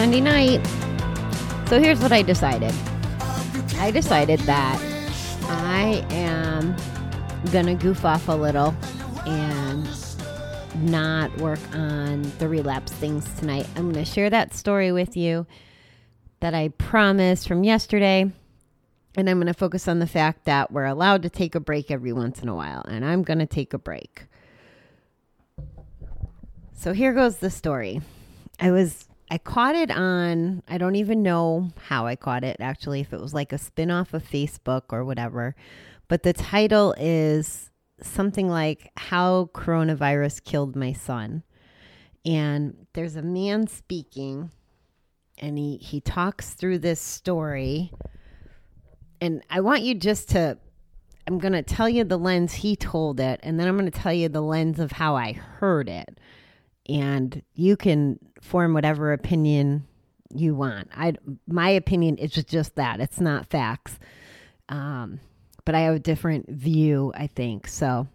Sunday night. So here's what I decided I decided that I am gonna goof off a little and not work on the relapse things tonight. I'm gonna share that story with you that I promised from yesterday. And I'm going to focus on the fact that we're allowed to take a break every once in a while. And I'm going to take a break. So here goes the story. I was I caught it on I don't even know how I caught it actually if it was like a spin-off of Facebook or whatever. But the title is something like how coronavirus killed my son. And there's a man speaking and he he talks through this story and I want you just to I'm going to tell you the lens he told it and then I'm going to tell you the lens of how I heard it and you can form whatever opinion you want. I my opinion is just that. It's not facts. Um, but I have a different view, I think. So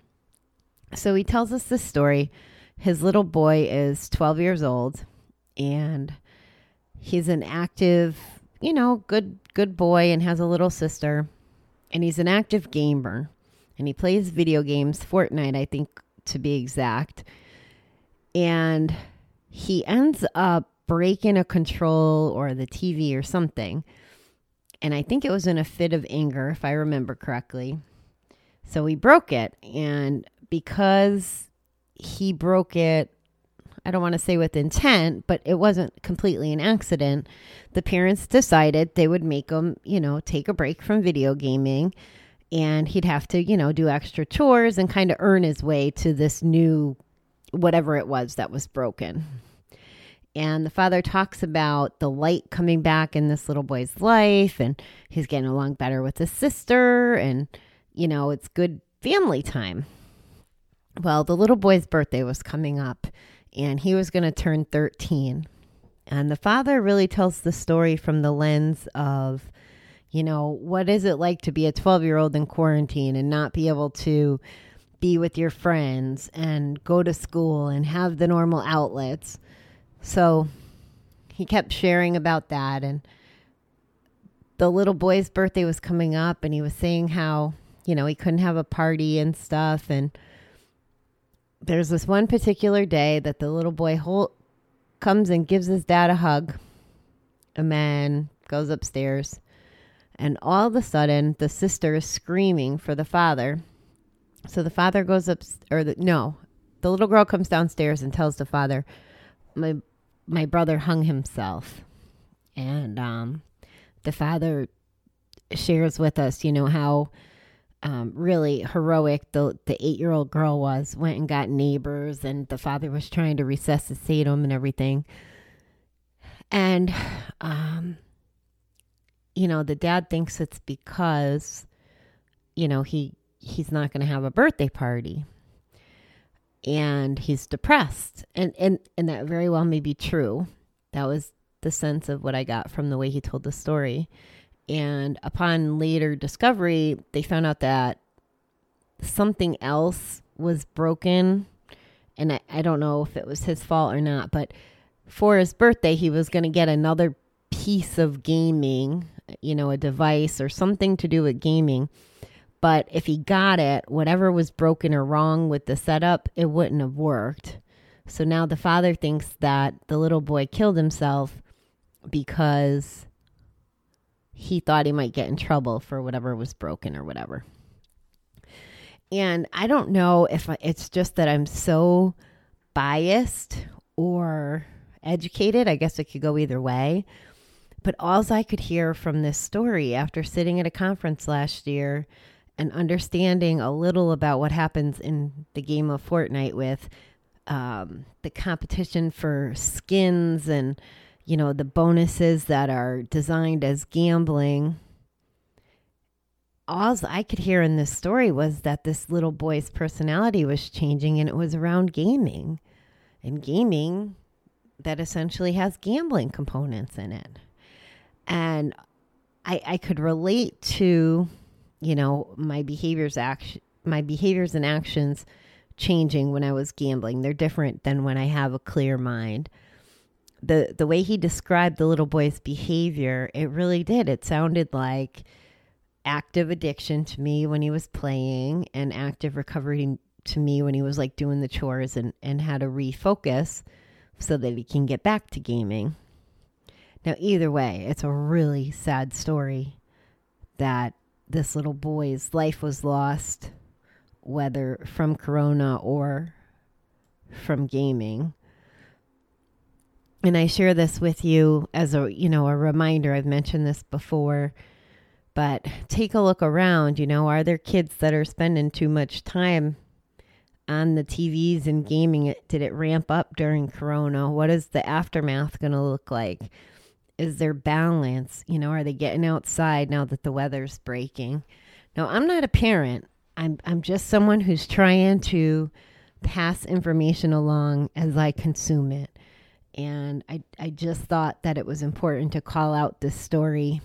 so he tells us this story. His little boy is 12 years old and he's an active, you know, good good boy and has a little sister and he's an active gamer and he plays video games, Fortnite I think to be exact and he ends up breaking a control or the TV or something. And I think it was in a fit of anger, if I remember correctly. So he broke it. And because he broke it, I don't want to say with intent, but it wasn't completely an accident. The parents decided they would make him, you know, take a break from video gaming and he'd have to, you know, do extra chores and kind of earn his way to this new whatever it was that was broken. And the father talks about the light coming back in this little boy's life, and he's getting along better with his sister, and, you know, it's good family time. Well, the little boy's birthday was coming up, and he was going to turn 13. And the father really tells the story from the lens of, you know, what is it like to be a 12 year old in quarantine and not be able to be with your friends and go to school and have the normal outlets. So he kept sharing about that. And the little boy's birthday was coming up, and he was saying how, you know, he couldn't have a party and stuff. And there's this one particular day that the little boy whole, comes and gives his dad a hug. and then goes upstairs. And all of a sudden, the sister is screaming for the father so the father goes up, or the, no, the little girl comes downstairs and tells the father, "My my brother hung himself," and um, the father shares with us, you know how um, really heroic the the eight year old girl was. Went and got neighbors, and the father was trying to resuscitate him and everything. And, um, you know, the dad thinks it's because, you know, he he's not going to have a birthday party. And he's depressed. And and and that very well may be true. That was the sense of what i got from the way he told the story. And upon later discovery they found out that something else was broken. And I, I don't know if it was his fault or not but for his birthday he was going to get another piece of gaming you know a device or something to do with gaming but if he got it, whatever was broken or wrong with the setup, it wouldn't have worked. So now the father thinks that the little boy killed himself because he thought he might get in trouble for whatever was broken or whatever. And I don't know if it's just that I'm so biased or educated. I guess it could go either way. But all I could hear from this story after sitting at a conference last year and understanding a little about what happens in the game of Fortnite with um, the competition for skins and you know the bonuses that are designed as gambling all I could hear in this story was that this little boy's personality was changing and it was around gaming. and gaming that essentially has gambling components in it. And I, I could relate to, you know, my behaviors action my behaviors and actions changing when I was gambling. They're different than when I have a clear mind. The the way he described the little boy's behavior, it really did. It sounded like active addiction to me when he was playing and active recovery to me when he was like doing the chores and, and how to refocus so that he can get back to gaming. Now, either way, it's a really sad story that this little boy's life was lost, whether from corona or from gaming. And I share this with you as a, you know, a reminder. I've mentioned this before, but take a look around, you know, are there kids that are spending too much time on the TVs and gaming? Did it ramp up during corona? What is the aftermath going to look like? Is there balance? You know, are they getting outside now that the weather's breaking? Now, I'm not a parent. I'm I'm just someone who's trying to pass information along as I consume it. And I I just thought that it was important to call out this story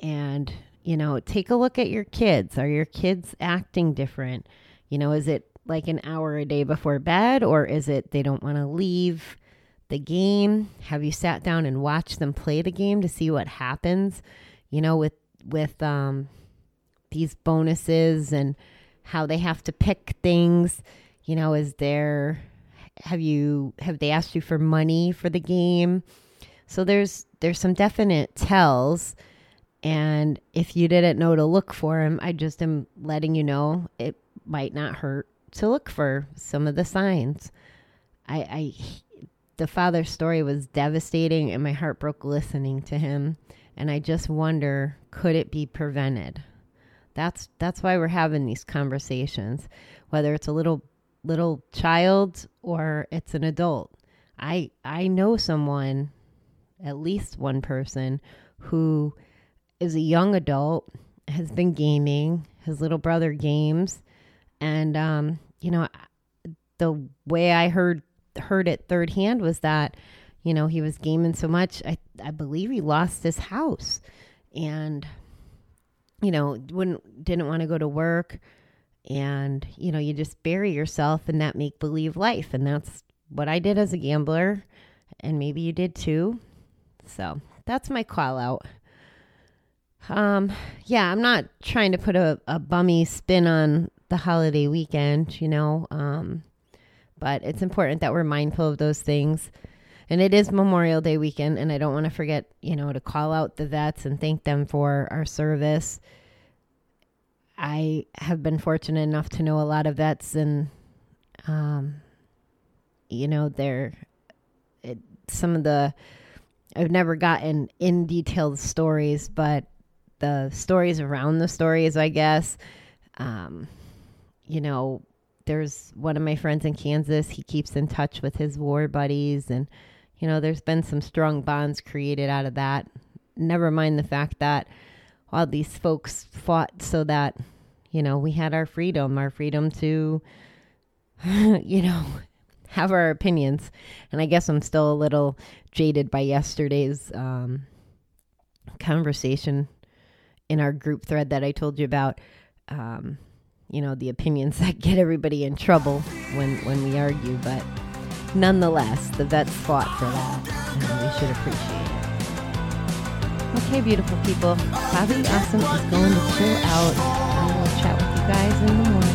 and you know, take a look at your kids. Are your kids acting different? You know, is it like an hour a day before bed or is it they don't want to leave? The game? Have you sat down and watched them play the game to see what happens? You know, with with um, these bonuses and how they have to pick things. You know, is there have you have they asked you for money for the game? So there's there's some definite tells, and if you didn't know to look for them, I just am letting you know it might not hurt to look for some of the signs. I, I the father's story was devastating and my heart broke listening to him. And i just wonder could it be prevented? That's that's why we're having these conversations whether it's a little little child or it's an adult. I i know someone at least one person who is a young adult has been gaming his little brother games. And um you know the way i heard heard it third hand was that, you know, he was gaming so much. I, I believe he lost his house and, you know, wouldn't, didn't want to go to work. And, you know, you just bury yourself in that make believe life. And that's what I did as a gambler. And maybe you did too. So that's my call out. Um, yeah, I'm not trying to put a, a bummy spin on the holiday weekend, you know. Um, but it's important that we're mindful of those things. And it is Memorial Day weekend, and I don't want to forget, you know, to call out the vets and thank them for our service. I have been fortunate enough to know a lot of vets, and, um, you know, they're it, some of the, I've never gotten in detailed stories, but the stories around the stories, I guess, um, you know, there's one of my friends in Kansas. He keeps in touch with his war buddies, and you know, there's been some strong bonds created out of that. Never mind the fact that all these folks fought so that you know we had our freedom, our freedom to, you know, have our opinions. And I guess I'm still a little jaded by yesterday's um, conversation in our group thread that I told you about. Um, you know, the opinions that get everybody in trouble when, when we argue. But nonetheless, the vets fought for that, and we should appreciate it. Okay, beautiful people. Bobbie Awesome is going to chill out. I will chat with you guys in the morning.